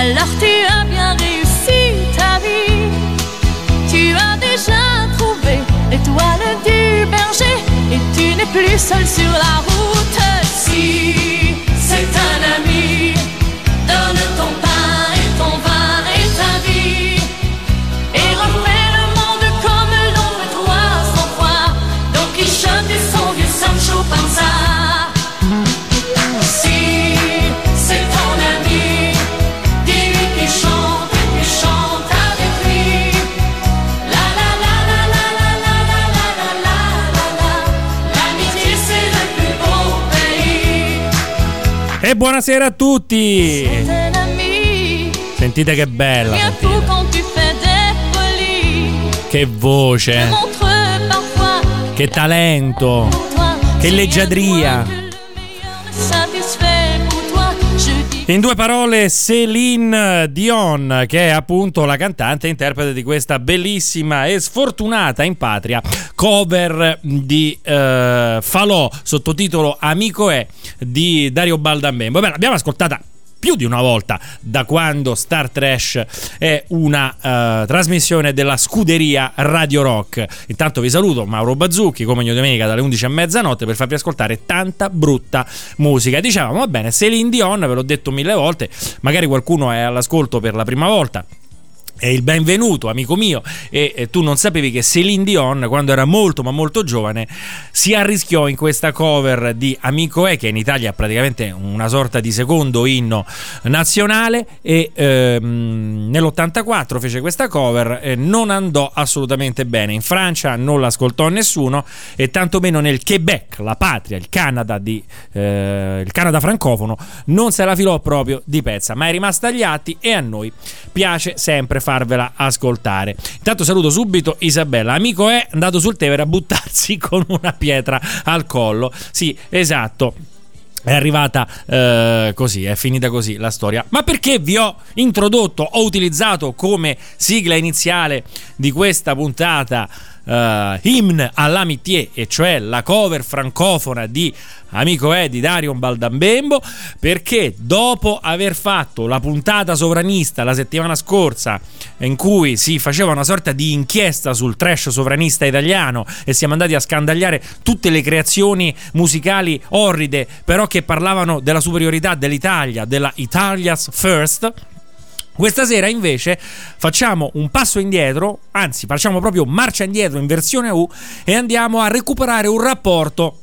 Alors tu as bien réussi ta vie. Tu as déjà trouvé l'étoile du berger et tu n'es plus seul sur la route. Si c'est un ami, donne ton pain E buonasera a tutti! Sentite che bella! Sentite. Che voce! Eh. Che talento! Che leggiadria! In due parole, Céline Dion, che è appunto la cantante e interprete di questa bellissima e sfortunata in patria cover di eh, Falò, sottotitolo Amico è di Dario Baldambembo. Beh, l'abbiamo ascoltata più di una volta da quando Star Trash è una eh, trasmissione della scuderia Radio Rock. Intanto vi saluto Mauro Bazzucchi come ogni domenica dalle 11 a mezzanotte per farvi ascoltare tanta brutta musica. Dicevamo, va bene, Celine Dion, ve l'ho detto mille volte, magari qualcuno è all'ascolto per la prima volta. Il benvenuto, amico mio, e, e tu non sapevi che Celine Dion, quando era molto ma molto giovane, si arrischiò in questa cover di Amico E, che in Italia è praticamente una sorta di secondo inno nazionale, e ehm, nell'84 fece questa cover, e non andò assolutamente bene. In Francia non l'ascoltò nessuno, e tantomeno nel Quebec, la patria, il Canada, di, eh, il Canada francofono, non se la filò proprio di pezza, ma è rimasta agli atti e a noi piace sempre farvela ascoltare. Intanto saluto subito Isabella, amico è andato sul Tevere a buttarsi con una pietra al collo. Sì, esatto. È arrivata eh, così, è finita così la storia. Ma perché vi ho introdotto, ho utilizzato come sigla iniziale di questa puntata eh, Hymn all'amitié, e cioè la cover francofona di Amico è di Darion Baldambembo, perché dopo aver fatto la puntata sovranista la settimana scorsa, in cui si faceva una sorta di inchiesta sul trash sovranista italiano e siamo andati a scandagliare tutte le creazioni musicali orride, però che parlavano della superiorità dell'Italia, della Italia's First. Questa sera invece facciamo un passo indietro, anzi facciamo proprio marcia indietro in versione U e andiamo a recuperare un rapporto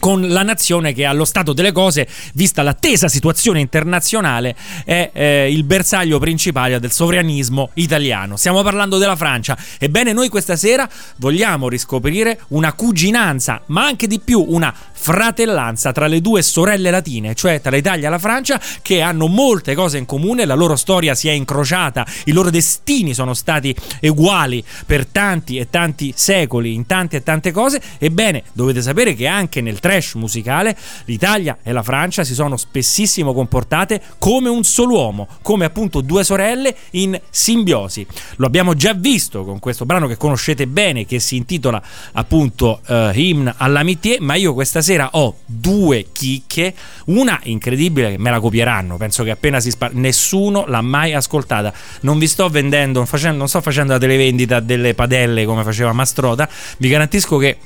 con la nazione che allo stato delle cose, vista l'attesa situazione internazionale, è eh, il bersaglio principale del sovranismo italiano. Stiamo parlando della Francia. Ebbene, noi questa sera vogliamo riscoprire una cuginanza, ma anche di più una fratellanza tra le due sorelle latine, cioè tra l'Italia e la Francia, che hanno molte cose in comune, la loro storia si è incrociata, i loro destini sono stati uguali per tanti e tanti secoli, in tante e tante cose. Ebbene, dovete sapere che anche nel trash musicale l'Italia e la Francia si sono spessissimo comportate come un solo uomo, come appunto due sorelle in simbiosi. Lo abbiamo già visto con questo brano che conoscete bene, che si intitola appunto eh, Hymn all'amitié, ma io questa sera sera ho due chicche, una incredibile che me la copieranno, penso che appena si spara, nessuno l'ha mai ascoltata. Non vi sto vendendo, facendo, non sto facendo la televendita delle padelle come faceva Mastrota, vi garantisco che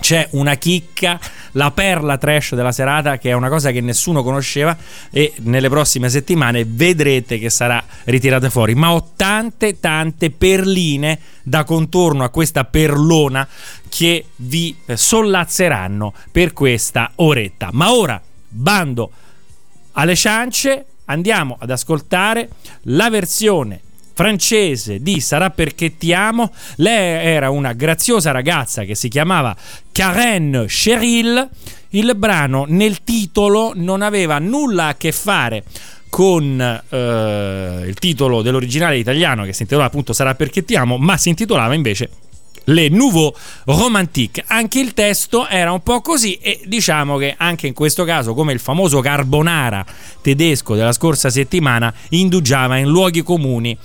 c'è una chicca, la perla trash della serata che è una cosa che nessuno conosceva e nelle prossime settimane vedrete che sarà ritirata fuori. Ma ho tante tante perline da contorno a questa perlona che vi sollazzeranno per questa oretta. Ma ora, bando alle ciance, andiamo ad ascoltare la versione francese di Sarà perché ti amo. Lei era una graziosa ragazza che si chiamava Karen Cheryl. Il brano nel titolo non aveva nulla a che fare con eh, il titolo dell'originale italiano che si intitolava appunto Sarà perché ti amo, ma si intitolava invece le Nouveau Romantique. Anche il testo era un po' così e diciamo che anche in questo caso, come il famoso carbonara tedesco della scorsa settimana, indugiava in luoghi comuni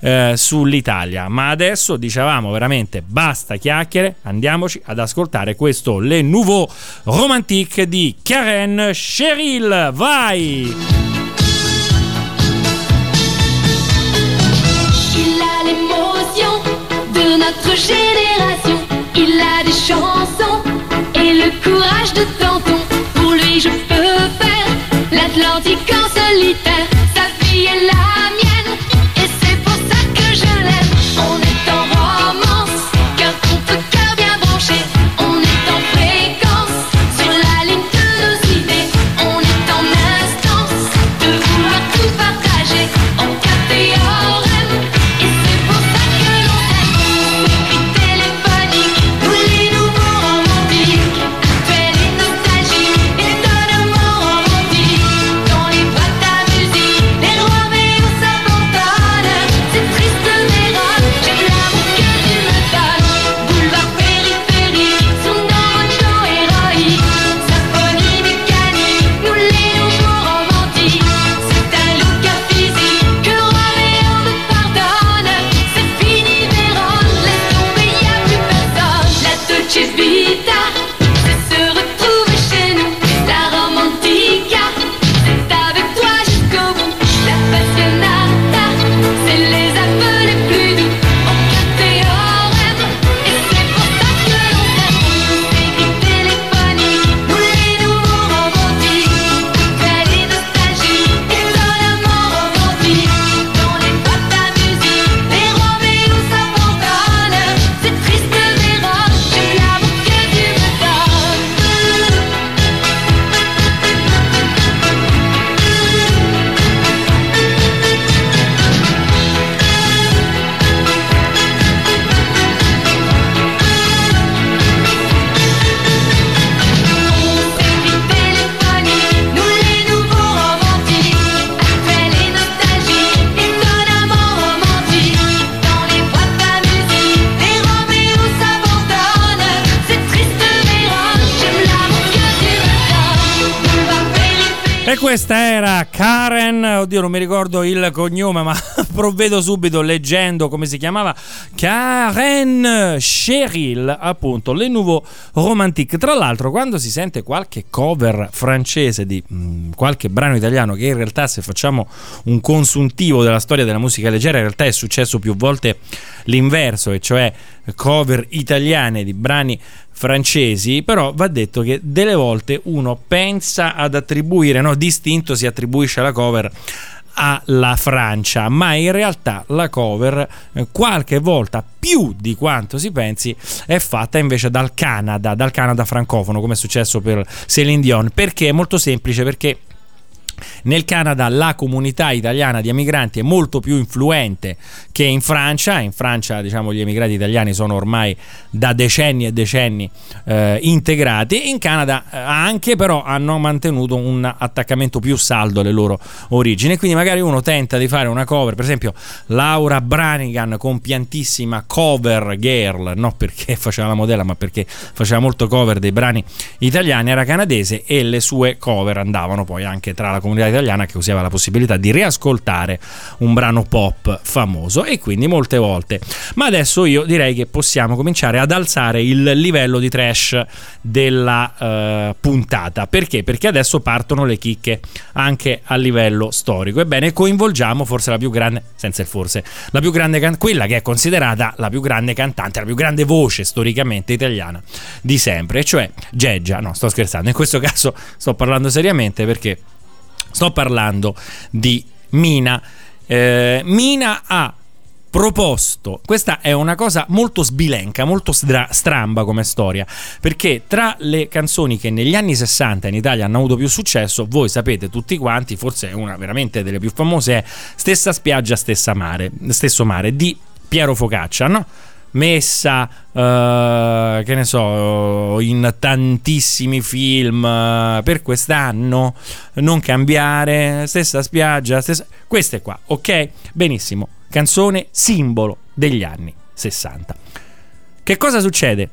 eh, sull'Italia. Ma adesso dicevamo veramente basta chiacchiere, andiamoci ad ascoltare questo Le Nouveau Romantique di Karen Cheryl. Vai! Notre génération. Il a des chansons et le courage de Danton. Pour lui, je peux faire l'Atlantique en solitaire. Sa vie est la ricordo il cognome, ma provvedo subito leggendo come si chiamava, Karen Cheryl, appunto, Le Nouveau Romantique. Tra l'altro, quando si sente qualche cover francese di mh, qualche brano italiano, che in realtà se facciamo un consuntivo della storia della musica leggera, in realtà è successo più volte l'inverso, e cioè cover italiane di brani francesi, però va detto che delle volte uno pensa ad attribuire, no, distinto si attribuisce la cover alla Francia, ma in realtà la cover eh, qualche volta più di quanto si pensi è fatta invece dal Canada, dal Canada francofono, come è successo per Céline Dion, perché? È molto semplice perché nel Canada la comunità italiana di emigranti è molto più influente che in Francia. In Francia, diciamo, gli emigrati italiani sono ormai da decenni e decenni eh, integrati. In Canada eh, anche, però, hanno mantenuto un attaccamento più saldo alle loro origini. Quindi, magari uno tenta di fare una cover, per esempio, Laura Branigan, compiantissima cover girl, non perché faceva la modella, ma perché faceva molto cover dei brani italiani. Era canadese e le sue cover andavano poi anche tra la comunità italiana che usava la possibilità di riascoltare un brano pop famoso e quindi molte volte. Ma adesso io direi che possiamo cominciare ad alzare il livello di trash della uh, puntata. Perché? Perché adesso partono le chicche anche a livello storico. Ebbene, coinvolgiamo forse la più grande, senza il forse, la più grande can- quella che è considerata la più grande cantante, la più grande voce storicamente italiana di sempre, cioè Geggia. No, sto scherzando, in questo caso sto parlando seriamente perché sto parlando di Mina. Eh, Mina ha proposto, questa è una cosa molto sbilenca, molto stra- stramba come storia, perché tra le canzoni che negli anni 60 in Italia hanno avuto più successo, voi sapete tutti quanti, forse una veramente delle più famose è Stessa spiaggia, stessa mare, stesso mare di Piero Focaccia, no? Messa, uh, che ne so, in tantissimi film uh, per quest'anno, non cambiare, stessa spiaggia, stessa... queste qua, ok? Benissimo, canzone simbolo degli anni 60. Che cosa succede?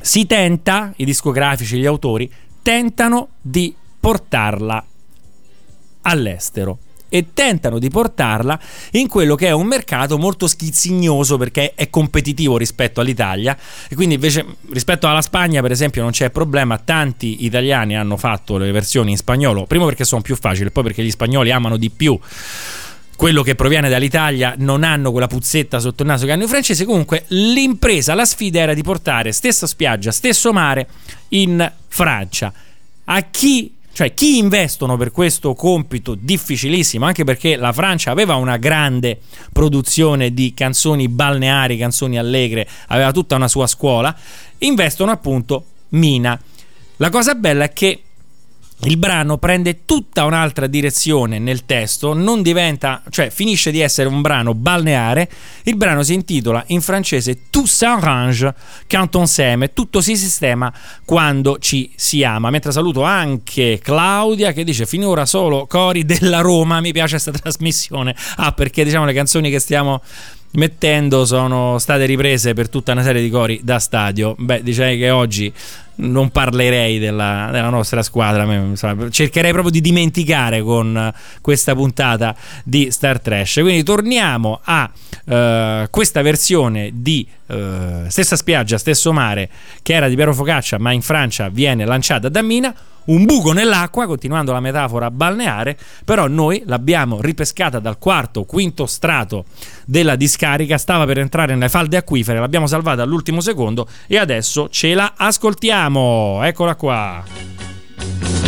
Si tenta, i discografici, gli autori, tentano di portarla all'estero e tentano di portarla in quello che è un mercato molto schizzignoso perché è competitivo rispetto all'Italia. E quindi invece rispetto alla Spagna per esempio non c'è problema. Tanti italiani hanno fatto le versioni in spagnolo primo perché sono più facili poi perché gli spagnoli amano di più quello che proviene dall'Italia non hanno quella puzzetta sotto il naso che hanno i francesi. Comunque l'impresa la sfida era di portare stessa spiaggia stesso mare in Francia. A chi cioè chi investono per questo compito difficilissimo, anche perché la Francia aveva una grande produzione di canzoni balneari, canzoni allegre, aveva tutta una sua scuola, investono appunto Mina. La cosa bella è che il brano prende tutta un'altra direzione nel testo, non diventa, cioè finisce di essere un brano balneare. Il brano si intitola in francese Tout s'arrange quand on s'aime, tutto si sistema quando ci si ama. Mentre saluto anche Claudia che dice finora solo cori della Roma, mi piace questa trasmissione. Ah, perché diciamo le canzoni che stiamo mettendo sono state riprese per tutta una serie di cori da stadio. Beh, direi che oggi non parlerei della, della nostra squadra, cercherei proprio di dimenticare con questa puntata di Star Trash. Quindi torniamo a uh, questa versione di uh, Stessa spiaggia, stesso mare, che era di Piero Focaccia, ma in Francia viene lanciata da Mina un buco nell'acqua, continuando la metafora balneare, però noi l'abbiamo ripescata dal quarto, quinto strato della discarica, stava per entrare nelle falde acquifere, l'abbiamo salvata all'ultimo secondo e adesso ce la ascoltiamo. Eccola qua.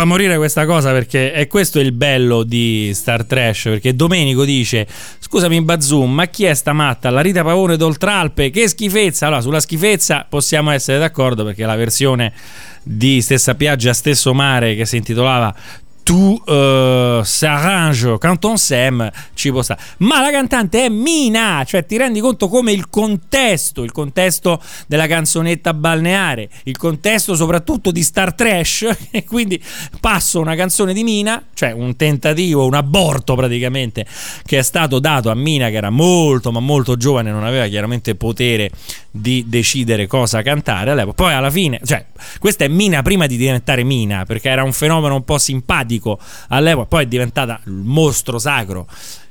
Fa morire questa cosa perché è questo il bello di Star Trash. Perché Domenico dice: Scusami, Bazoom, ma chi è sta matta? La Rita Pavone d'Oltralpe? Che schifezza! Allora, sulla schifezza possiamo essere d'accordo perché la versione di Stessa Piaggia, Stesso Mare che si intitolava tu uh, s'arrange. Quand on s'aime ci può stare ma la cantante è Mina cioè ti rendi conto come il contesto il contesto della canzonetta balneare il contesto soprattutto di Star Trash e quindi passo una canzone di Mina cioè un tentativo un aborto praticamente che è stato dato a Mina che era molto ma molto giovane non aveva chiaramente potere di decidere cosa cantare poi alla fine cioè questa è Mina prima di diventare Mina perché era un fenomeno un po' simpatico all'epoca, poi è diventata il mostro sacro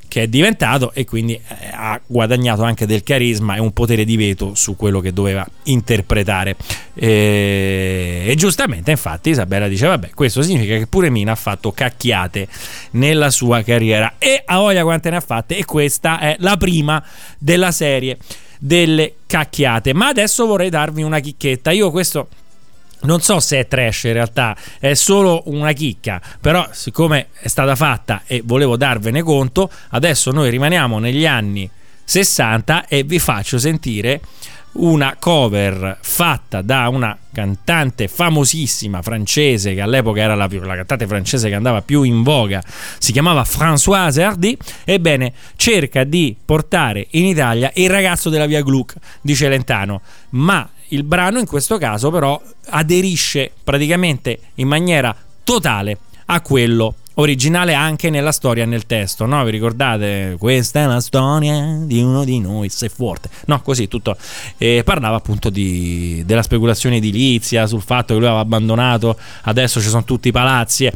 che è diventato e quindi eh, ha guadagnato anche del carisma e un potere di veto su quello che doveva interpretare. E, e giustamente infatti Isabella dice vabbè questo significa che pure Mina ha fatto cacchiate nella sua carriera. E a voglia quante ne ha fatte? E questa è la prima della serie delle cacchiate. Ma adesso vorrei darvi una chicchetta. Io questo non so se è trash in realtà, è solo una chicca, però siccome è stata fatta e volevo darvene conto, adesso noi rimaniamo negli anni 60 e vi faccio sentire una cover fatta da una cantante famosissima francese che all'epoca era la, la, cantante francese che andava più in voga, si chiamava Françoise Hardy, ebbene cerca di portare in Italia il ragazzo della via Gluck di Celentano, ma il brano in questo caso però aderisce praticamente in maniera totale a quello originale anche nella storia e nel testo, no? Vi ricordate? Questa è la storia di uno di noi, se forte. No, così tutto. E parlava appunto di, della speculazione edilizia, sul fatto che lui aveva abbandonato, adesso ci sono tutti i palazzi.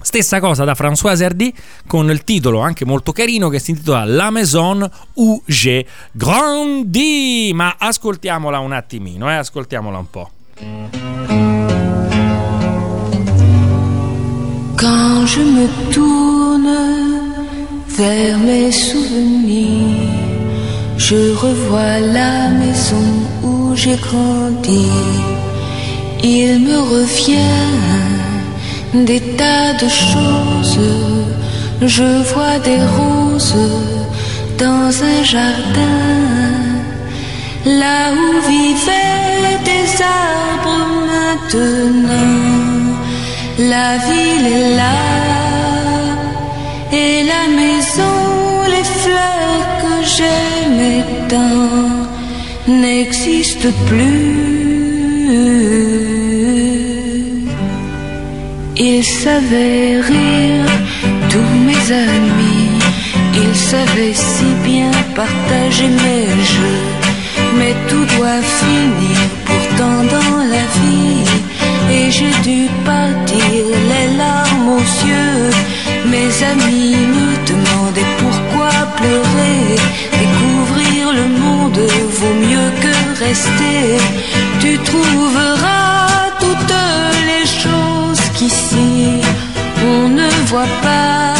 Stessa cosa da Françoise Hardy con il titolo anche molto carino che si intitola La Maison où j'ai grandi. Ma ascoltiamola un attimino, eh? ascoltiamola un po'. Quand je me tourne vers mes souvenirs, je revois la maison où j'ai grandi. Il me revient des tas de choses. Je vois des roses dans un jardin, là où vivaient des arbres maintenant. La ville est là et la maison, les fleurs que j'aimais tant n'existent plus. Ils savaient rire, tous mes amis. Ils savaient si bien partager mes jeux. Mais tout doit finir pourtant dans la vie. Et j'ai dû partir les larmes aux yeux. Mes amis me demandaient pourquoi pleurer. Découvrir le monde vaut mieux que rester. Tu trouveras toutes les choses qu'ici on ne voit pas.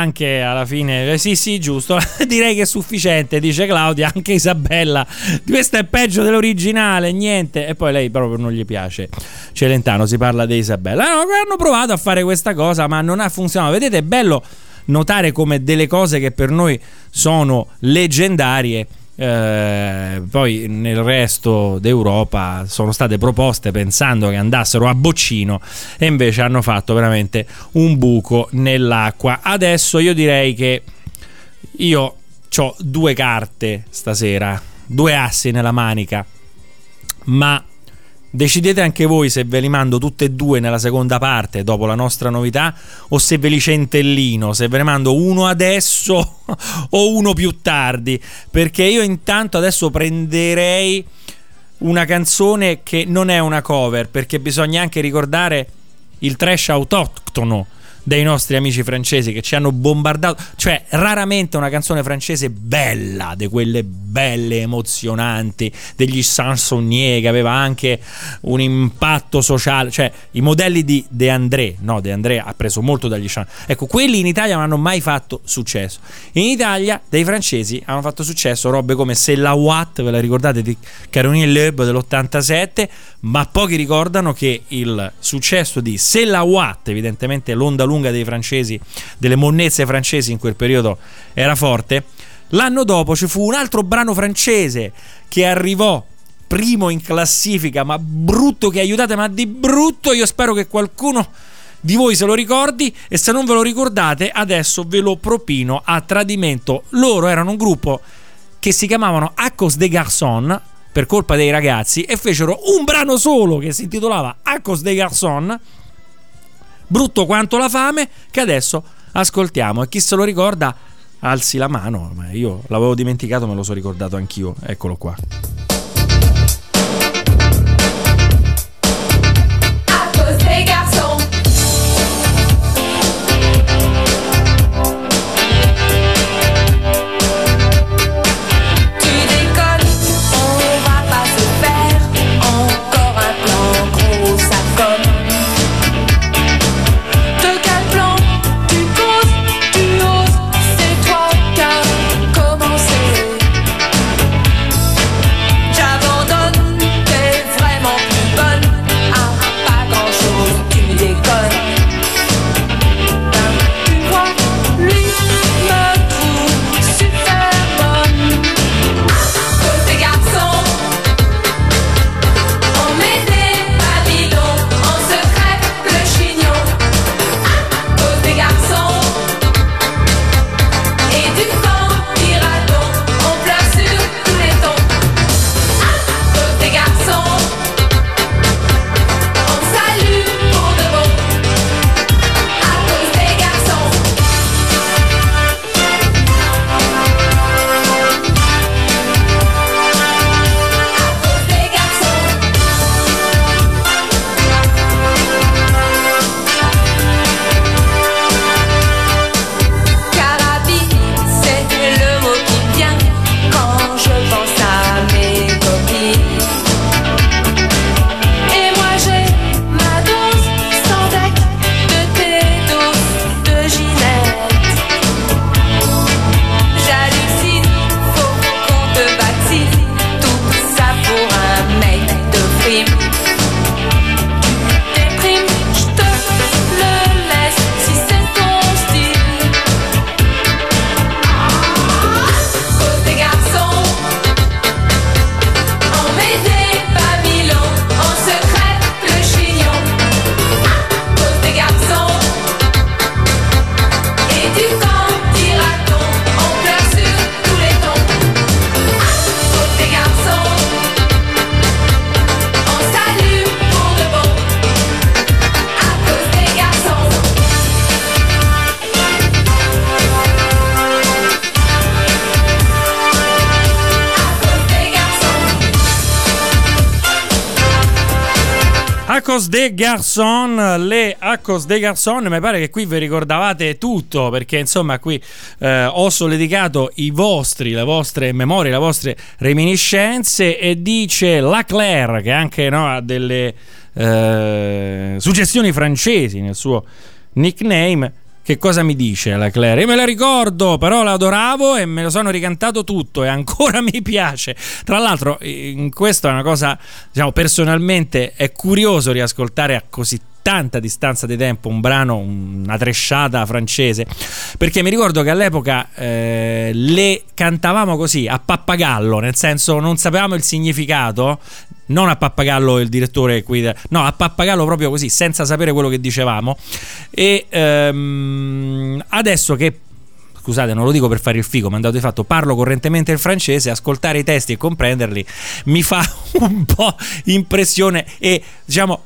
Anche alla fine? Eh, sì, sì, giusto. Direi che è sufficiente, dice Claudia. Anche Isabella. Questo è peggio dell'originale, niente. E poi lei proprio non gli piace. Celentano si parla di Isabella. No, hanno provato a fare questa cosa, ma non ha funzionato. Vedete, è bello notare come delle cose che per noi sono leggendarie eh, poi nel resto d'Europa sono state proposte pensando che andassero a boccino e invece hanno fatto veramente un buco nell'acqua. Adesso io direi che io ho due carte stasera, due assi nella manica, ma Decidete anche voi se ve li mando tutte e due nella seconda parte dopo la nostra novità o se ve li centellino, se ve ne mando uno adesso o uno più tardi, perché io intanto adesso prenderei una canzone che non è una cover, perché bisogna anche ricordare il trash autoctono dei nostri amici francesi che ci hanno bombardato, cioè raramente una canzone francese bella, di quelle belle, emozionanti, degli Sansonier che aveva anche un impatto sociale, cioè i modelli di De André, no, De André ha preso molto dagli Chanson, ecco, quelli in Italia non hanno mai fatto successo. In Italia dei francesi hanno fatto successo robe come Se la Watt, ve la ricordate di Caroline Loeb dell'87, ma pochi ricordano che il successo di Se la Watt, evidentemente l'onda lunga dei francesi, delle monnezze francesi in quel periodo era forte. L'anno dopo ci fu un altro brano francese che arrivò primo in classifica, ma brutto che aiutate, ma di brutto io spero che qualcuno di voi se lo ricordi e se non ve lo ricordate adesso ve lo propino a tradimento. Loro erano un gruppo che si chiamavano Accos de Garçon per colpa dei ragazzi e fecero un brano solo che si intitolava Accos de Garçon brutto quanto la fame, che adesso ascoltiamo. E chi se lo ricorda, alzi la mano. Io l'avevo dimenticato, me lo sono ricordato anch'io. Eccolo qua. Accos de Garçon, le Accos de Garçon, mi pare che qui vi ricordavate tutto perché insomma qui eh, ho solleticato i vostri, le vostre memorie, le vostre reminiscenze e dice la Claire che anche no, ha delle eh, suggestioni francesi nel suo nickname che cosa mi dice la Claire? Io me la ricordo, però la adoravo e me lo sono ricantato tutto e ancora mi piace. Tra l'altro, in questo è una cosa, diciamo, personalmente è curioso riascoltare a così tanta distanza di tempo un brano, una tresciata francese, perché mi ricordo che all'epoca eh, le cantavamo così a pappagallo, nel senso non sapevamo il significato, non a pappagallo il direttore qui, no, a pappagallo proprio così, senza sapere quello che dicevamo. E ehm, adesso che scusate, non lo dico per fare il figo, ma andato di fatto, parlo correntemente il francese, ascoltare i testi e comprenderli mi fa un po' impressione e diciamo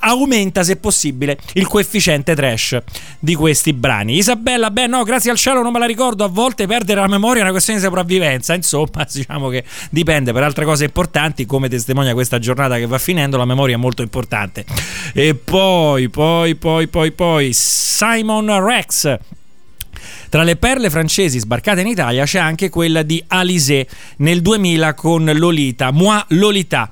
aumenta se possibile il coefficiente trash di questi brani. Isabella, beh no, grazie al cielo non me la ricordo, a volte perdere la memoria è una questione di sopravvivenza, insomma diciamo che dipende per altre cose importanti, come testimonia questa giornata che va finendo, la memoria è molto importante. E poi, poi, poi, poi, poi, Simon Rex. Tra le perle francesi sbarcate in Italia c'è anche quella di Alizé nel 2000 con Lolita, Moi Lolita.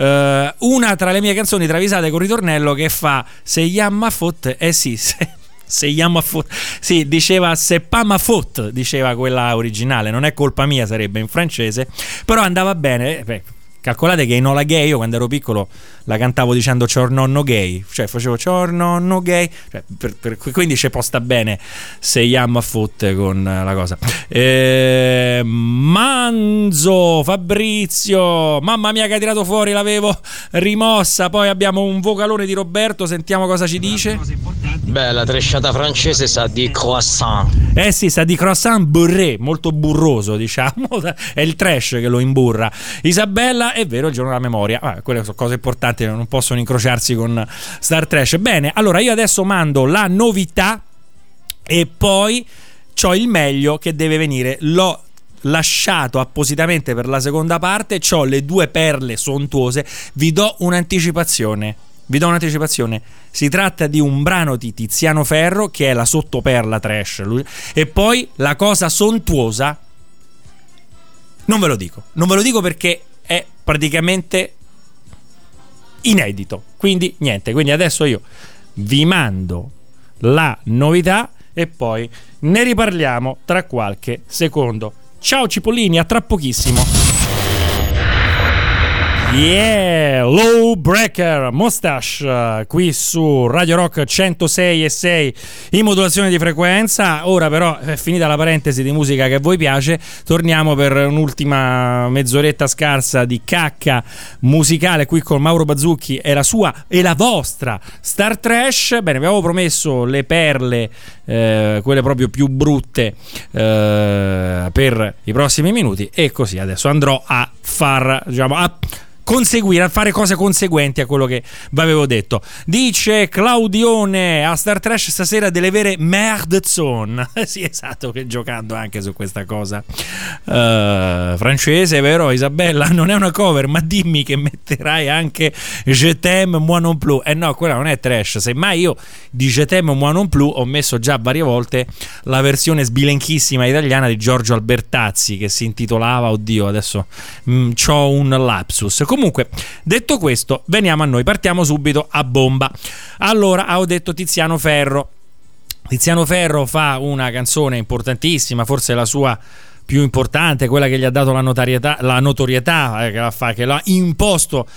Uh, una tra le mie canzoni travisate con ritornello che fa Se yamma foot, eh sì, se, se yamma foot, sì, diceva se pas ma faute, diceva quella originale, non è colpa mia, sarebbe in francese, però andava bene. Eh, beh, calcolate che in Ola Gay io quando ero piccolo la cantavo dicendo Ciornonno gay, cioè facevo Ciornonno gay, cioè, per, per, quindi ci posta bene se Yam a foot con la cosa. Eh, Manzo, Fabrizio, mamma mia che hai tirato fuori, l'avevo rimossa, poi abbiamo un vocalone di Roberto, sentiamo cosa ci dice. Beh, la tresciata francese sa di croissant. Eh sì, sa di croissant burré, molto burroso diciamo, è il trash che lo imburra. Isabella, è vero, il giorno della memoria, ah, quelle sono cose importanti non possono incrociarsi con Star Trash. Bene, allora io adesso mando la novità e poi ho il meglio che deve venire. L'ho lasciato appositamente per la seconda parte, ho le due perle sontuose, vi do un'anticipazione. Vi do un'anticipazione. Si tratta di un brano di Tiziano Ferro, che è la sottoperla trash, e poi la cosa sontuosa. Non ve lo dico. Non ve lo dico perché è praticamente inedito. Quindi niente, quindi adesso io vi mando la novità e poi ne riparliamo tra qualche secondo. Ciao Cipollini, a tra pochissimo. Yeah, Low Breaker Mustache qui su Radio Rock 106 e 6 in modulazione di frequenza. Ora però è finita la parentesi di musica che a voi piace, torniamo per un'ultima mezz'oretta scarsa di cacca musicale qui con Mauro Bazzucchi e la sua e la vostra Star Trash. Bene, vi avevo promesso le perle, eh, quelle proprio più brutte eh, per i prossimi minuti e così adesso andrò a far, diciamo, a conseguire, a fare cose conseguenti a quello che vi avevo detto. Dice Claudione a Star Trash stasera delle vere merde zone. sì, esatto, che giocando anche su questa cosa. Uh, francese, vero Isabella? Non è una cover, ma dimmi che metterai anche Je t'aime, moi non plus. Eh no, quella non è trash. Semmai io di Je t'aime, moi non plus ho messo già varie volte la versione sbilenchissima italiana di Giorgio Albertazzi che si intitolava, oddio, adesso mm, ho un lapsus. Comunque, detto questo, veniamo a noi, partiamo subito a bomba. Allora, ho detto Tiziano Ferro. Tiziano Ferro fa una canzone importantissima, forse la sua più importante, quella che gli ha dato la, la notorietà, eh, che, la fa, che l'ha imposto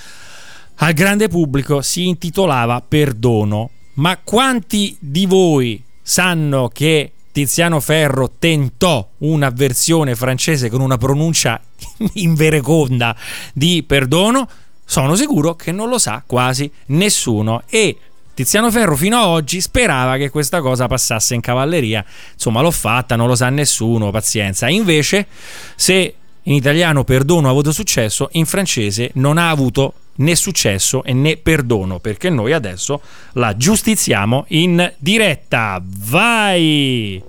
al grande pubblico, si intitolava Perdono. Ma quanti di voi sanno che Tiziano Ferro tentò una versione francese con una pronuncia invereconda di perdono, sono sicuro che non lo sa quasi nessuno e Tiziano Ferro fino ad oggi sperava che questa cosa passasse in cavalleria. Insomma, l'ho fatta, non lo sa nessuno, pazienza. Invece, se in italiano perdono ha avuto successo, in francese non ha avuto né successo e né perdono, perché noi adesso la giustiziamo in diretta. Vai!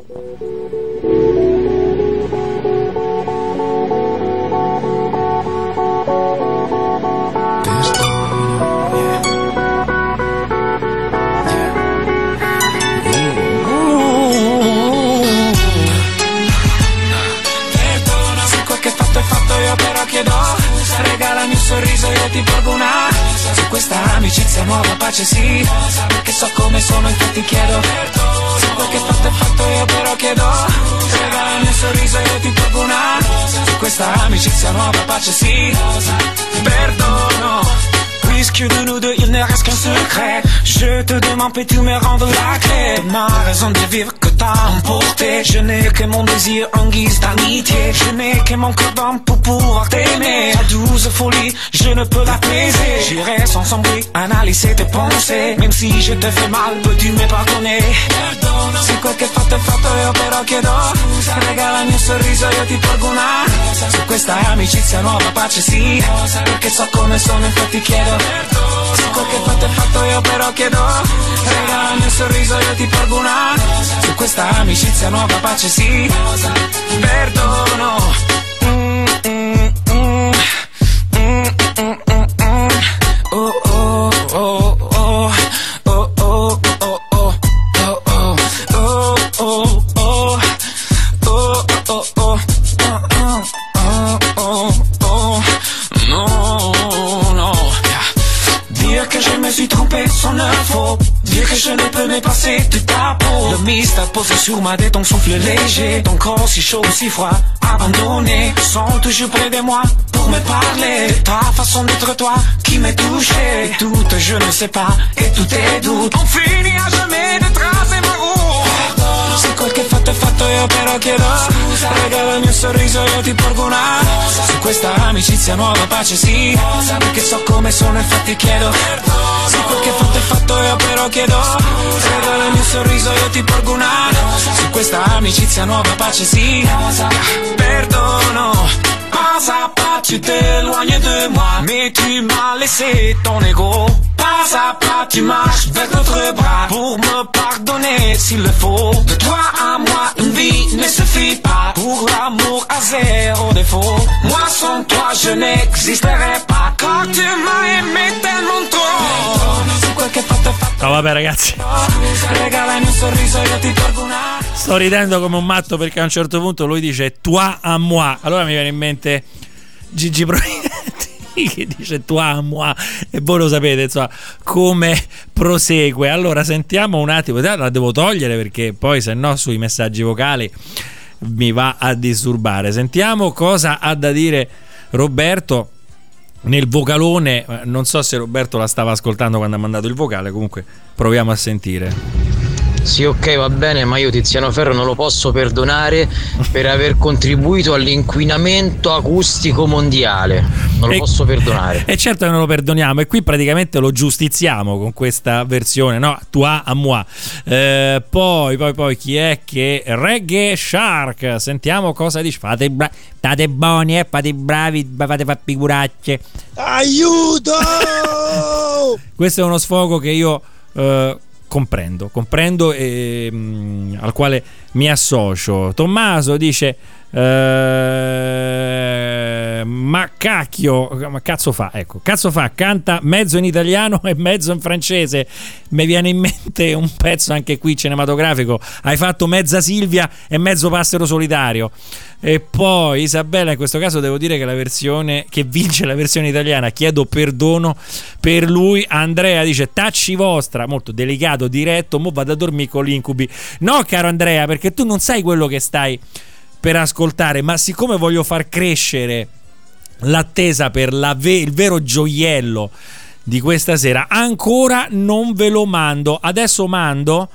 Io ti porgo una. Su questa amicizia nuova pace sì. Perché so come sono infatti chiedo. Se quel che fatto è fatto io però chiedo. Regala il mio sorriso e io ti porgo una. Su questa amicizia nuova pace sì. Perdono puisque de nous deux il ne reste qu'un secret. Je te demande peux-tu me rendre la clé? Ma raison de vivre que t'as emporté Je n'ai que mon désir en guise d'amitié. Je n'ai que mon cœur d'homme pour pouvoir t'aimer. Ta douce folie, je ne peux l'apaiser J'irai sans sombrer, analyser tes pensées. Même si je te fais mal, peux-tu me quel che fatto è fatto io però chiedo Regala il mio sorriso io ti porgo una. Su questa amicizia nuova pace sì. Perché so come sono infatti chiedo. Se quel che fatto è fatto io però chiedo Regala il mio sorriso io ti porgo una. Su questa amicizia nuova pace sì. Perdono ta peau Le mystère posé sur ma tête, ton souffle léger Ton corps si chaud, si froid, abandonné Sont toujours près de moi pour me parler. Ta façon d'être toi qui m'est touché tout, je ne sais pas, et tout est doute On finit à jamais de tracer ma route quel che fatto è fatto io però chiedo Regala il mio sorriso io ti porgo una Su questa amicizia nuova pace sì. Perché so come sono infatti chiedo Se quel che fatto è fatto io però chiedo Regala il mio sorriso io ti porgo una Su questa amicizia nuova pace sì. Perdono Pas à pas tu t'éloignes de moi. Mais tu m'as laissé ton ego. Pas à pas tu marches vers d'autres bras. Pour me pardonner s'il le faut. De toi à moi une vie ne suffit pas. Pour l'amour à zéro défaut. Moi sans toi je n'existerai pas. Car tu m'as aimé tellement trop No, vabbè, ragazzi. Sto ridendo come un matto perché a un certo punto lui dice toi à moi. Allora mi viene in mente Gigi Proietti che dice à moi e voi lo sapete insomma come prosegue. Allora sentiamo un attimo, la devo togliere perché poi se no sui messaggi vocali mi va a disturbare. Sentiamo cosa ha da dire Roberto nel vocalone, eh, non so se Roberto la stava ascoltando quando ha mandato il vocale, comunque proviamo a sentire. Sì, ok, va bene, ma io Tiziano Ferro non lo posso perdonare per aver contribuito all'inquinamento acustico mondiale. Non lo E- posso perdonare. E certo che non lo perdoniamo e qui praticamente lo giustiziamo con questa versione, no? Toi à moi. Eh, poi, poi, poi chi è che... Reggae Shark, sentiamo cosa dice. Fate, bra- state buoni, eh? fate bravi, fate fa figuracce. Aiuto! Questo è uno sfogo che io eh, comprendo, comprendo e mm, al quale mi associo. Tommaso dice: eh, Ma cacchio, ma cazzo fa? Ecco, cazzo fa? Canta mezzo in italiano e mezzo in francese. Mi viene in mente un pezzo anche qui cinematografico. Hai fatto mezza Silvia e mezzo passero solitario. E poi Isabella, in questo caso devo dire che la versione che vince la versione italiana, chiedo perdono per lui. Andrea dice tacci vostra, molto delicato, diretto, mo vado a dormire con gli incubi. No, caro Andrea, perché tu non sai quello che stai per ascoltare, ma siccome voglio far crescere l'attesa per la ve- il vero gioiello di questa sera, ancora non ve lo mando. Adesso mando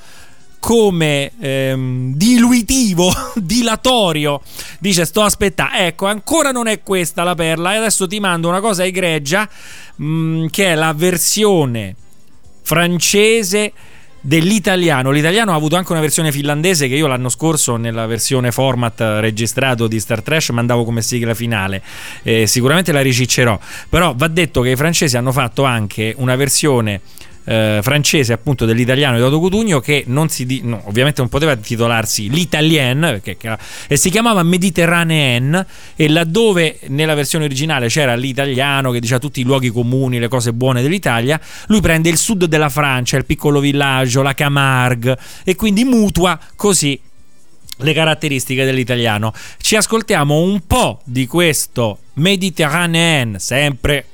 come ehm, diluitivo, dilatorio. Dice sto aspettando. Ecco, ancora non è questa la perla. E adesso ti mando una cosa egregia mh, che è la versione francese dell'italiano. L'italiano ha avuto anche una versione finlandese che io l'anno scorso nella versione format registrato di Star Trash mandavo come sigla finale. Eh, sicuramente la riciccerò. Però va detto che i francesi hanno fatto anche una versione eh, francese appunto dell'italiano di Toto Cutugno che non si di- no, ovviamente non poteva titolarsi l'Italien perché, e si chiamava Mediterranéen e laddove nella versione originale c'era l'italiano che diceva tutti i luoghi comuni le cose buone dell'Italia lui prende il sud della Francia il piccolo villaggio la Camargue e quindi mutua così le caratteristiche dell'italiano. Ci ascoltiamo un po' di questo Mediterranéen sempre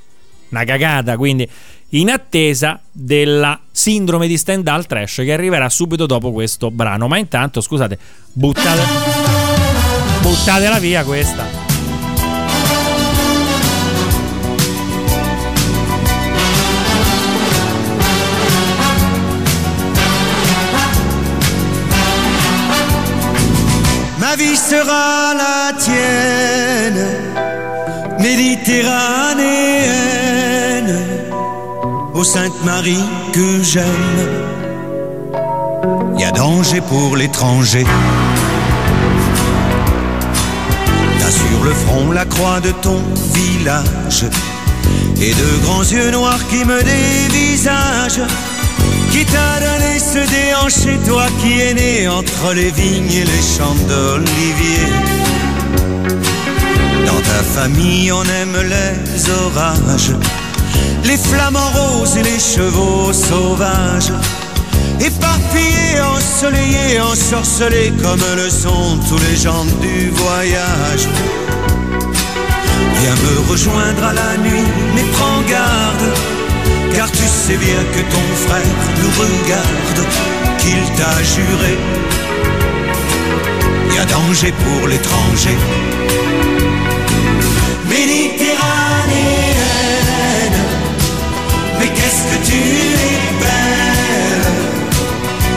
una cagata, quindi in attesa della sindrome di Stendhal Trash che arriverà subito dopo questo brano. Ma intanto, scusate, buttate, buttatela via questa. Ma vie sera la tienne, méditerranéenne, ô Sainte Marie que j'aime. Y a danger pour l'étranger. T'as sur le front la croix de ton village et de grands yeux noirs qui me dévisagent. Qui t'a donné ce déhanché, toi qui es né entre les vignes et les champs d'olivier Dans ta famille, on aime les orages, les flamants roses et les chevaux sauvages. Éparpillés, ensoleillés, ensorcelés comme le sont tous les gens du voyage. Viens me rejoindre à la nuit, mais prends garde car tu sais bien que ton frère nous regarde, qu'il t'a juré. Y a danger pour l'étranger. Qu'est-ce que tu es belle.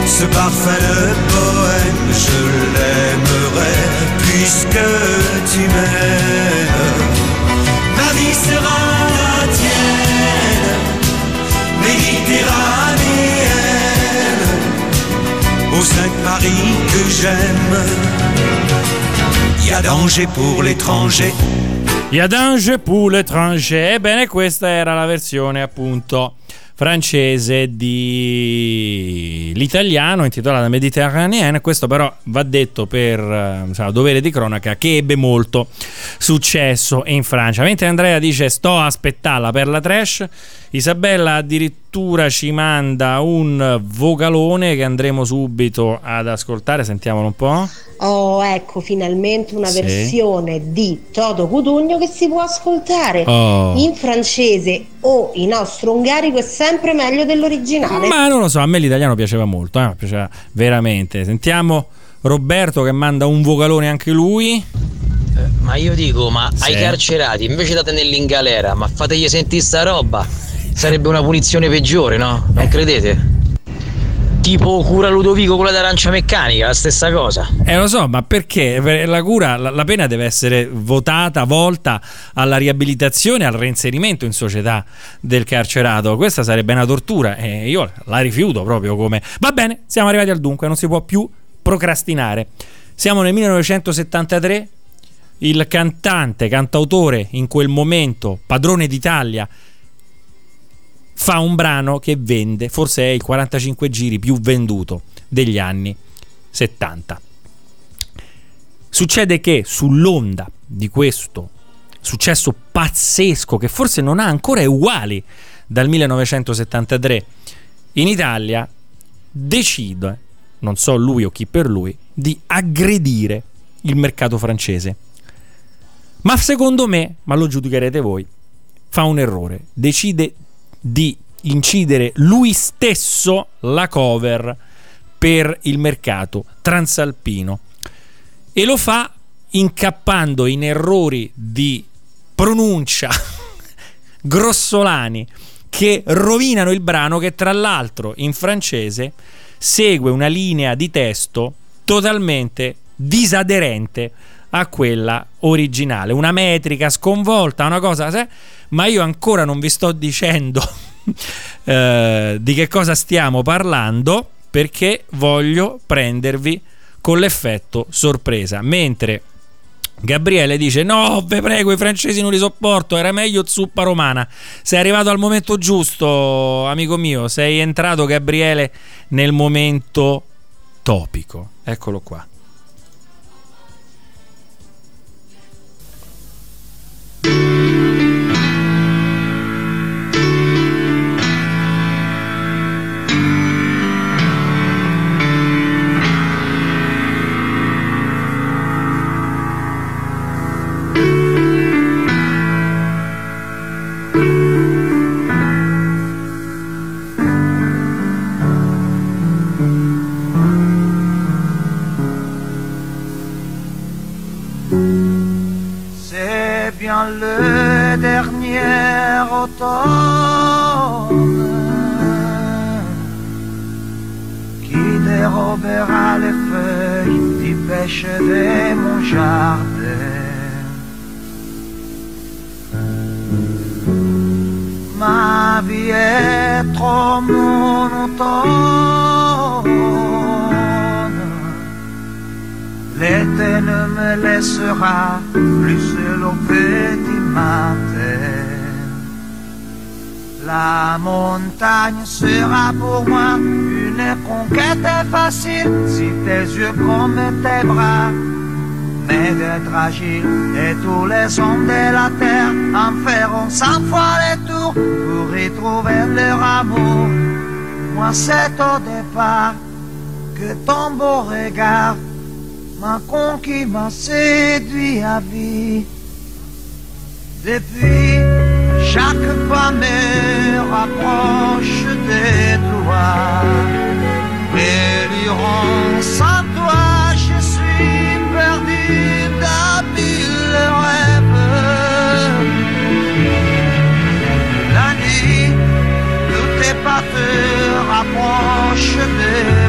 Ce parfum de poème, je l'aimerai puisque tu m'aimes. Ma vie sera la tienne méditerranéenne, ô Sainte Marie que j'aime. Y a danger pour l'étranger. Y a danger pour l'étranger. Ebbene, questa era la versione appunto francese di l'italiano intitolata Mediterranean. Questo però va detto per eh, insomma, dovere di cronaca che ebbe molto successo in Francia. Mentre Andrea dice sto a aspettarla per la trash, Isabella addirittura ci manda un vocalone che andremo subito ad ascoltare. Sentiamolo un po'. Oh, ecco, finalmente una Sì. versione di Toto Cutugno che si può ascoltare Oh. in francese o in austro-ungarico è sempre meglio dell'originale. Ma non lo so, a me l'italiano piaceva molto, eh, piaceva veramente. Sentiamo Roberto che manda un vocalone anche lui. Ma io dico, ma Sì. ai carcerati invece da tenerli in galera, ma fategli sentire sta roba. Sarebbe una punizione peggiore, no? Non credete? Tipo cura Ludovico quella d'arancia meccanica, la stessa cosa. Eh lo so, ma perché Per la cura, la, la pena deve essere votata, volta alla riabilitazione, al reinserimento in società del carcerato. Questa sarebbe una tortura e io la rifiuto proprio come... Va bene, siamo arrivati al dunque, non si può più procrastinare. Siamo nel 1973, il cantante, cantautore in quel momento, padrone d'Italia, fa un brano che vende, forse è il 45 giri più venduto degli anni 70. Succede che sull'onda di questo successo pazzesco che forse non ha ancora uguali dal 1973 in Italia decide, non so lui o chi per lui, di aggredire il mercato francese. Ma secondo me, ma lo giudicherete voi, fa un errore, decide di incidere lui stesso la cover per il mercato transalpino. E lo fa incappando in errori di pronuncia grossolani che rovinano il brano che tra l'altro in francese segue una linea di testo totalmente disaderente a quella originale, una metrica sconvolta, una cosa, sai? ma io ancora non vi sto dicendo eh, di che cosa stiamo parlando perché voglio prendervi con l'effetto sorpresa, mentre Gabriele dice: No, ve prego, i francesi non li sopporto. Era meglio zuppa romana. Sei arrivato al momento giusto, amico mio. Sei entrato, Gabriele, nel momento topico. Eccolo qua. Le dernier automne qui dérobera les feuilles du pêche de mon jardin. Ma vie est trop monotone. L'été ne me laissera plus La montagne sera pour moi une conquête facile si tes yeux comme tes bras m'aident fragile et tous les hommes de la terre en feront cent fois les tours pour y trouver leur amour. Moi c'est au départ que ton beau regard m'a conquis, m'a séduit à vie. Depuis, chaque pas me rapproche de toi. Et durant sans toi, je suis perdu dans mille rêves. La nuit, tous tes pas te rapprochent de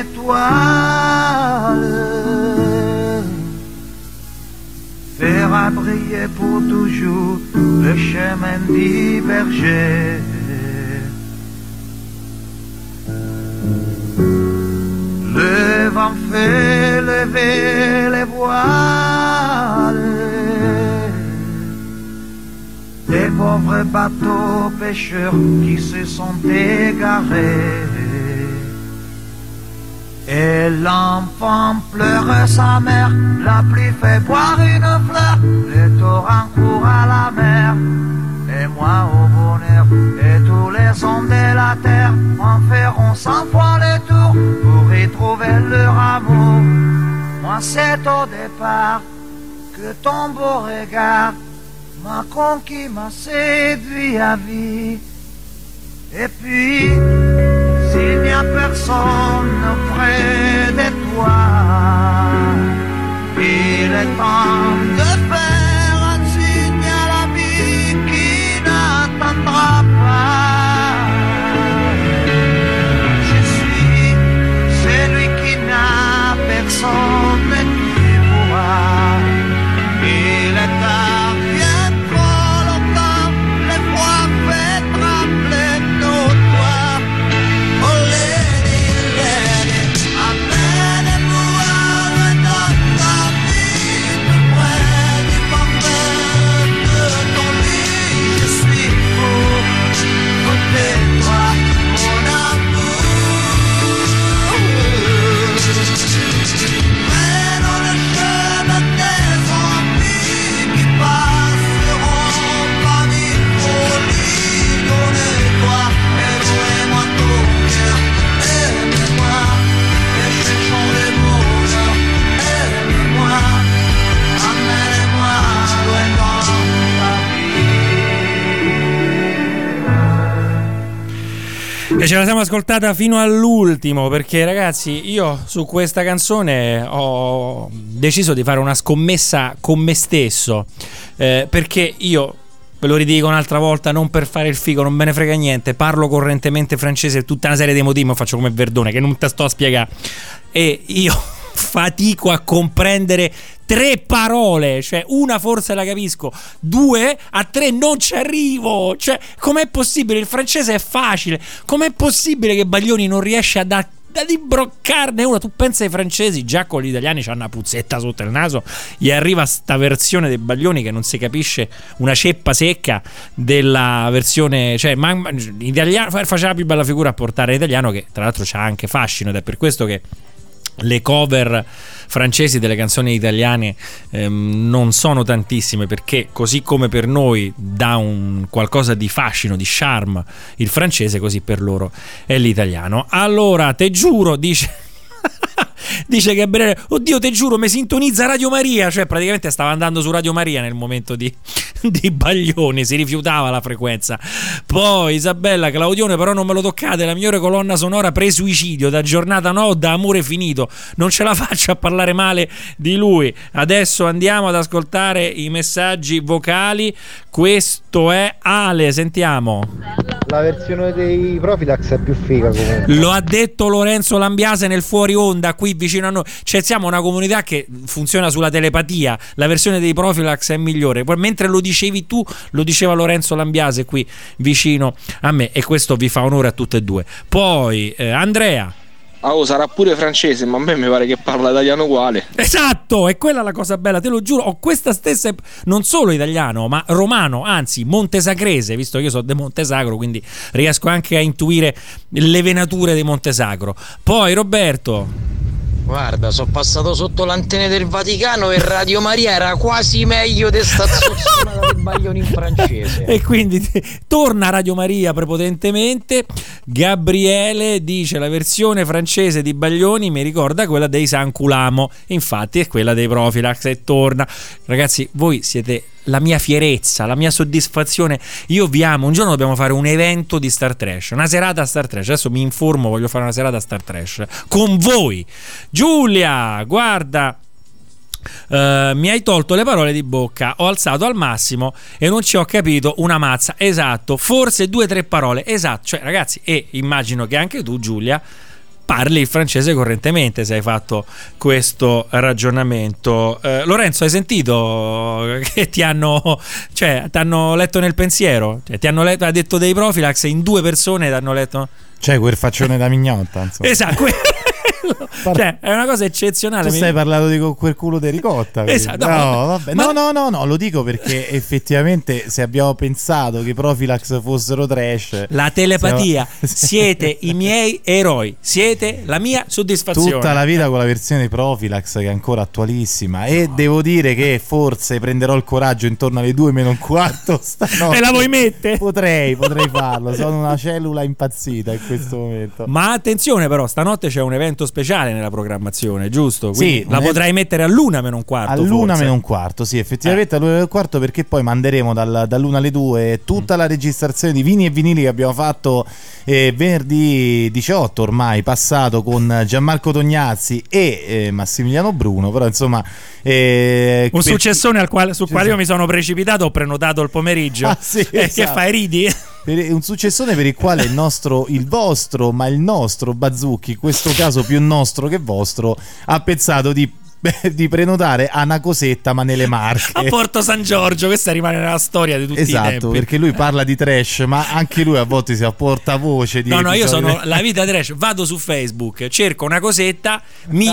étoile. Fera briller pour toujours le chemin du berger. Le vent fait lever les voiles. Des pauvres bateaux pêcheurs qui se sont égarés. Et l'enfant pleure sa mère, la pluie fait boire une fleur, le torrent court à la mer, et moi au bonheur, et tous les hommes de la terre en feront cent fois le tour pour y trouver leur amour. Moi c'est au départ que ton beau regard m'a conquis, m'a séduit à vie. Et puis, personne près de toi, il est temps de faire un signe à la vie qui n'attendra pas. Je suis celui qui n'a personne la siamo ascoltata fino all'ultimo perché ragazzi io su questa canzone ho deciso di fare una scommessa con me stesso eh, perché io ve lo ridico un'altra volta, non per fare il figo, non me ne frega niente, parlo correntemente francese tutta una serie di motivi, ma faccio come Verdone, che non te sto a spiegare. E io fatico a comprendere tre parole, cioè una forse la capisco, due a tre non ci arrivo. Cioè, com'è possibile? Il francese è facile. Com'è possibile che Baglioni non riesce a dare da imbroccarne una. Tu pensa ai francesi, già con gli italiani c'hanno una puzzetta sotto il naso. Gli arriva sta versione dei baglioni che non si capisce una ceppa secca della versione. Cioè, ma, ma- in italiano faceva più bella figura a portare l'italiano, che tra l'altro c'ha anche fascino, ed è per questo che le cover francesi delle canzoni italiane ehm, non sono tantissime perché così come per noi dà un qualcosa di fascino, di charme il francese, così per loro è l'italiano. Allora, te giuro, dice Dice Gabriele, oddio, te giuro, mi sintonizza Radio Maria. Cioè, praticamente stava andando su Radio Maria nel momento di, di Baglioni, si rifiutava la frequenza. Poi Isabella, Claudione, però non me lo toccate. La migliore colonna sonora pre-suicidio, da giornata no, da amore finito. Non ce la faccio a parlare male di lui. Adesso andiamo ad ascoltare i messaggi vocali. Questo è Ale, sentiamo. La versione dei Profilax è più figa comunque. Lo ha detto Lorenzo Lambiase nel fuori onda qui vicino a noi. Cioè, siamo una comunità che funziona sulla telepatia. La versione dei Profilax è migliore. Poi, mentre lo dicevi tu, lo diceva Lorenzo Lambiase qui vicino a me. E questo vi fa onore a tutte e due. Poi, eh, Andrea. Ah, oh, sarà pure francese, ma a me mi pare che parla italiano uguale. Esatto, è quella la cosa bella, te lo giuro. Ho questa stessa, non solo italiano, ma romano, anzi montesacrese, visto che io sono de Montesagro, quindi riesco anche a intuire le venature di Montesagro. Poi Roberto. Guarda, sono passato sotto l'antenna del Vaticano e Radio Maria era quasi meglio di sta zozzona dei baglioni in francese. E quindi torna Radio Maria prepotentemente. Gabriele dice la versione francese di Baglioni mi ricorda quella dei San Culamo. Infatti è quella dei Profilax e torna. Ragazzi, voi siete la mia fierezza, la mia soddisfazione. Io vi amo. Un giorno dobbiamo fare un evento di Star Trash, una serata Star Trash. Adesso mi informo, voglio fare una serata Star Trash con voi. Giulia, guarda. Uh, mi hai tolto le parole di bocca, ho alzato al massimo e non ci ho capito una mazza. Esatto, forse due o tre parole. Esatto, cioè ragazzi, e immagino che anche tu, Giulia, parli il francese correntemente se hai fatto questo ragionamento. Eh, Lorenzo, hai sentito che ti hanno, cioè, ti hanno letto nel pensiero? Cioè, ti hanno letto, ha detto dei profilax in due persone ti hanno letto. Cioè, quel faccione da mignotta. Insomma. Esatto, que- cioè, è una cosa eccezionale. Tu stai parlando di quel culo di ricotta. Esatto, no, no, vabbè. ma- no, no, no, no, lo dico perché effettivamente se abbiamo pensato che i Profilax fossero trash, La telepatia, siamo- siete i miei eroi, siete la mia soddisfazione. tutta la vita con la versione Profilax che è ancora attualissima e devo dire che forse prenderò il coraggio intorno alle due meno un quarto stanotte. E la vuoi mettere? Potrei, potrei farlo. Sono una cellula impazzita in questo momento. Ma attenzione però, stanotte c'è un evento speciale nella programmazione, giusto? Quindi Sì, la un ev- potrai mettere a luna meno un quarto. All'una meno un quarto, sì, effettivamente all'una meno un quarto perché poi manderemo dal- dall'una alle due tutta la registrazione di vini e vinili che abbiamo fatto eh, venerdì 18 ormai passato con Gianmarco Tognazzi e eh, Massimiliano Bruno, però insomma... eh, Un per- successone al quale, sul quale io mi sono precipitato, ho prenotato il pomeriggio. Ah, sì, e che esatto. fai, ridi? Per- un successone per il quale il nostro, il vostro, ma il nostro Bazzucchi, in questo caso più nostro che vostro, ha pensato di, di prenotare una cosetta ma nelle Marche. A Porto San Giorgio, questa rimane nella storia di tutti i Esatto, tempi. perché lui parla di trash, ma anche lui a volte si apporta voce di No, no, io sono la vita trash. Vado su Facebook, cerco una cosetta, mi,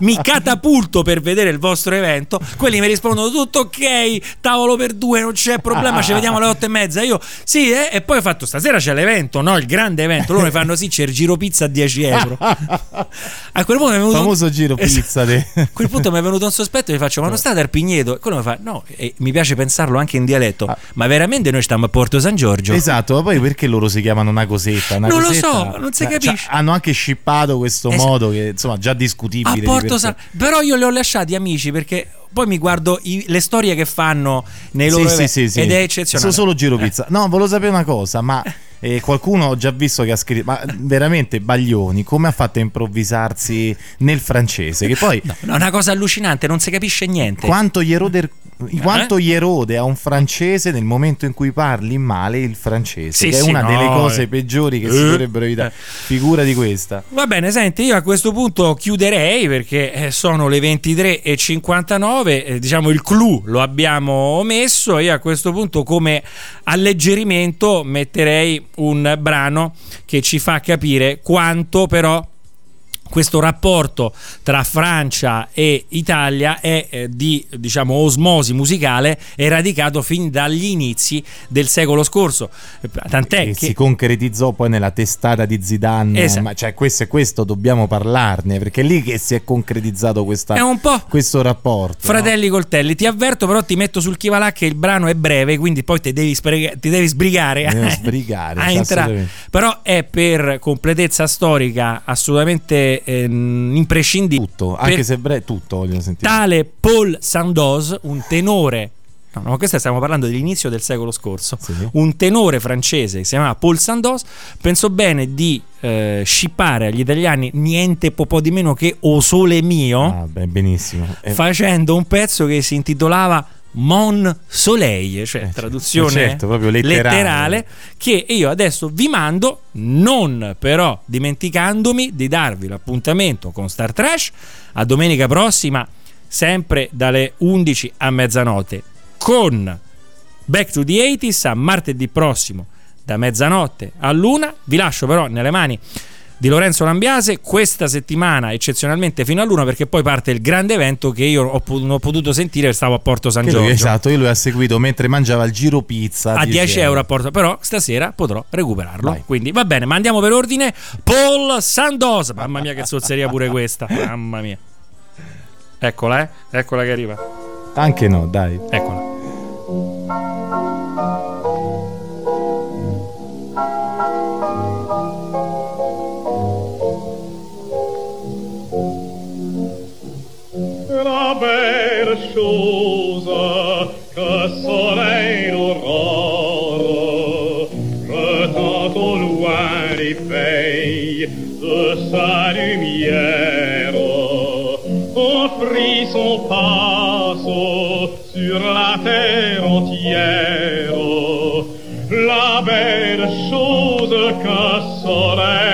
mi catapulto per vedere il vostro evento. Quelli mi rispondono: tutto ok, tavolo per due, non c'è problema, ci vediamo alle otto e mezza. Io sì, eh, e poi ho fatto stasera c'è l'evento, no? Il grande evento. Loro mi fanno sì, c'è il giro pizza a 10 euro. A quel punto mi è venuto. famoso giro Esatto. pizza A quel punto mi è venuto un sospetto e gli faccio: Ma non state al Pigneto? E quello mi fa: No, e mi piace pensarlo anche in dialetto. Ma veramente noi stiamo a Porto San Giorgio? Esatto, ma poi perché loro si chiamano una cosetta? Una Non lo cosetta- so, non si Eh, cioè, capisce. hanno anche scippato questo Esatto. modo che insomma già discutibile. A di Porto sé. San Però io li ho lasciati amici perché poi mi guardo i- le storie che fanno nei loro Sì, eventi sì, sì, sì. ed è eccezionale. Sono solo giro Eh. pizza. No, volevo sapere una cosa, ma eh, qualcuno ho già visto che ha scritto, ma veramente Baglioni, come ha fatto a improvvisarsi nel francese? Che poi No, è una cosa allucinante, non si capisce niente. quanto gli erode in quanto gli erode a un francese nel momento in cui parli male il francese, Sì, che è sì, una no, delle eh. cose peggiori che si Eh. dovrebbero evitare. Figura di questa. Va bene, senti, io a questo punto chiuderei perché eh, sono le 23.59, eh, diciamo il clou lo abbiamo messo, io a questo punto come alleggerimento metterei un brano che ci fa capire quanto però questo rapporto tra Francia e Italia è eh, di diciamo osmosi musicale è radicato fin dagli inizi del secolo scorso Eh, tant'è che che si concretizzò poi nella testata di Zidane Esatto. ma cioè questo e questo dobbiamo parlarne perché è lì che si è concretizzato questa- È questo rapporto no? Fratelli coltelli, ti avverto però ti metto sul chivalà che il brano è breve, quindi poi ti devi, sprega- ti devi sbrigare Devo a- sbrigare, a sì, entrare. Però è per completezza storica assolutamente ehm, imprescindibile. tutto anche se bre- tutto voglio sentire tale Paul Sandoz, un tenore No, no, questo stiamo parlando dell'inizio del secolo scorso. Un tenore francese che si chiamava Paul Sandoz pensò bene di eh, scippare agli italiani niente po' po' di meno che O Sole Mio ah, beh, benissimo Eh, facendo un pezzo che si intitolava Mon Soleil, cioè traduzione certo, proprio letterale. che io adesso vi mando, non però dimenticandomi di darvi l'appuntamento con Star Trash a domenica prossima, sempre dalle 11 a mezzanotte, con Back to the 80s a martedì prossimo da mezzanotte a luna. Vi lascio però nelle mani di Lorenzo Lambiase questa settimana eccezionalmente fino a luna perché poi parte il grande evento che io ho non ho potuto sentire stavo a Porto San Giorgio. esatto io lui ha seguito mentre mangiava il giro pizza a di 10 Siena. euro a Porto però stasera potrò recuperarlo. Vai. quindi va bene ma andiamo per ordine. Paul Sandoz. Mamma mia che zozzeria pure questa. Mamma mia. Eccola eh eccola che arriva. Anche no dai. Eccola chose que soleil l'aurore. Jetant au loin les pays de sa lumière. Offrit son passe sur la terre entière. La belle chose que soleil